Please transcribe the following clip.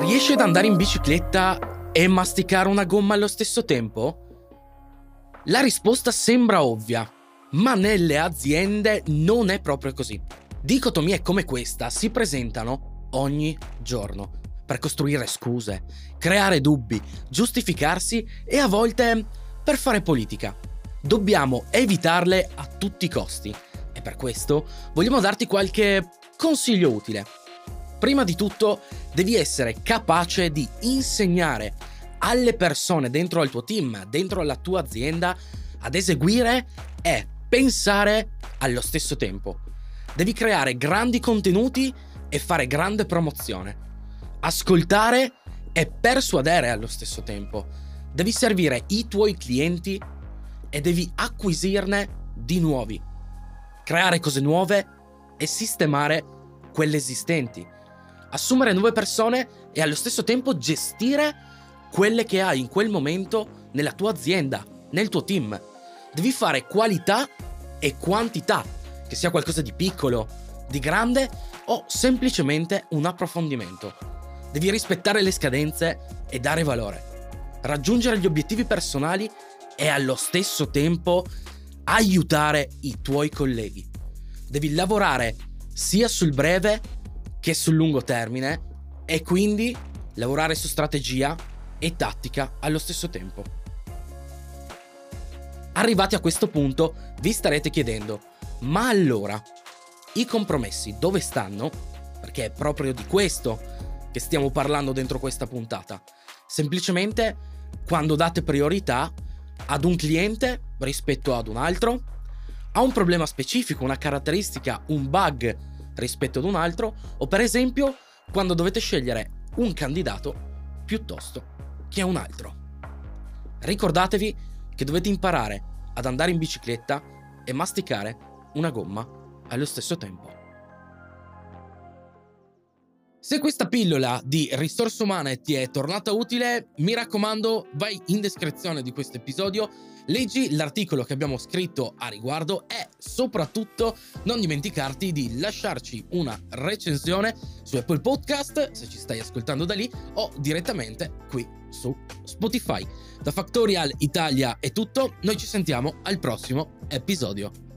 Riesci ad andare in bicicletta e masticare una gomma allo stesso tempo? La risposta sembra ovvia, ma nelle aziende non è proprio così. Dicotomie come questa si presentano ogni giorno per costruire scuse, creare dubbi, giustificarsi e a volte per fare politica. Dobbiamo evitarle a tutti i costi e per questo vogliamo darti qualche consiglio utile. Prima di tutto devi essere capace di insegnare alle persone dentro al tuo team, dentro alla tua azienda, ad eseguire e pensare allo stesso tempo. Devi creare grandi contenuti e fare grande promozione. Ascoltare e persuadere allo stesso tempo. Devi servire i tuoi clienti e devi acquisirne di nuovi. Creare cose nuove e sistemare quelle esistenti. Assumere nuove persone e allo stesso tempo gestire quelle che hai in quel momento nella tua azienda, nel tuo team. Devi fare qualità e quantità, che sia qualcosa di piccolo, di grande o semplicemente un approfondimento. Devi rispettare le scadenze e dare valore. Raggiungere gli obiettivi personali e allo stesso tempo aiutare i tuoi colleghi. Devi lavorare sia sul breve che sul lungo termine e quindi lavorare su strategia e tattica allo stesso tempo. Arrivati a questo punto vi starete chiedendo, ma allora i compromessi dove stanno? Perché è proprio di questo che stiamo parlando dentro questa puntata. Semplicemente quando date priorità ad un cliente rispetto ad un altro, a un problema specifico, una caratteristica, un bug rispetto ad un altro, o per esempio quando dovete scegliere un candidato piuttosto che un altro. Ricordatevi che dovete imparare ad andare in bicicletta e masticare una gomma allo stesso tempo. Se questa pillola di risorsa umana ti è tornata utile, mi raccomando, vai in descrizione di questo episodio, leggi l'articolo che abbiamo scritto a riguardo e soprattutto non dimenticarti di lasciarci una recensione su Apple Podcast, se ci stai ascoltando da lì, o direttamente qui su Spotify. Da Factorial Italia è tutto, noi ci sentiamo al prossimo episodio.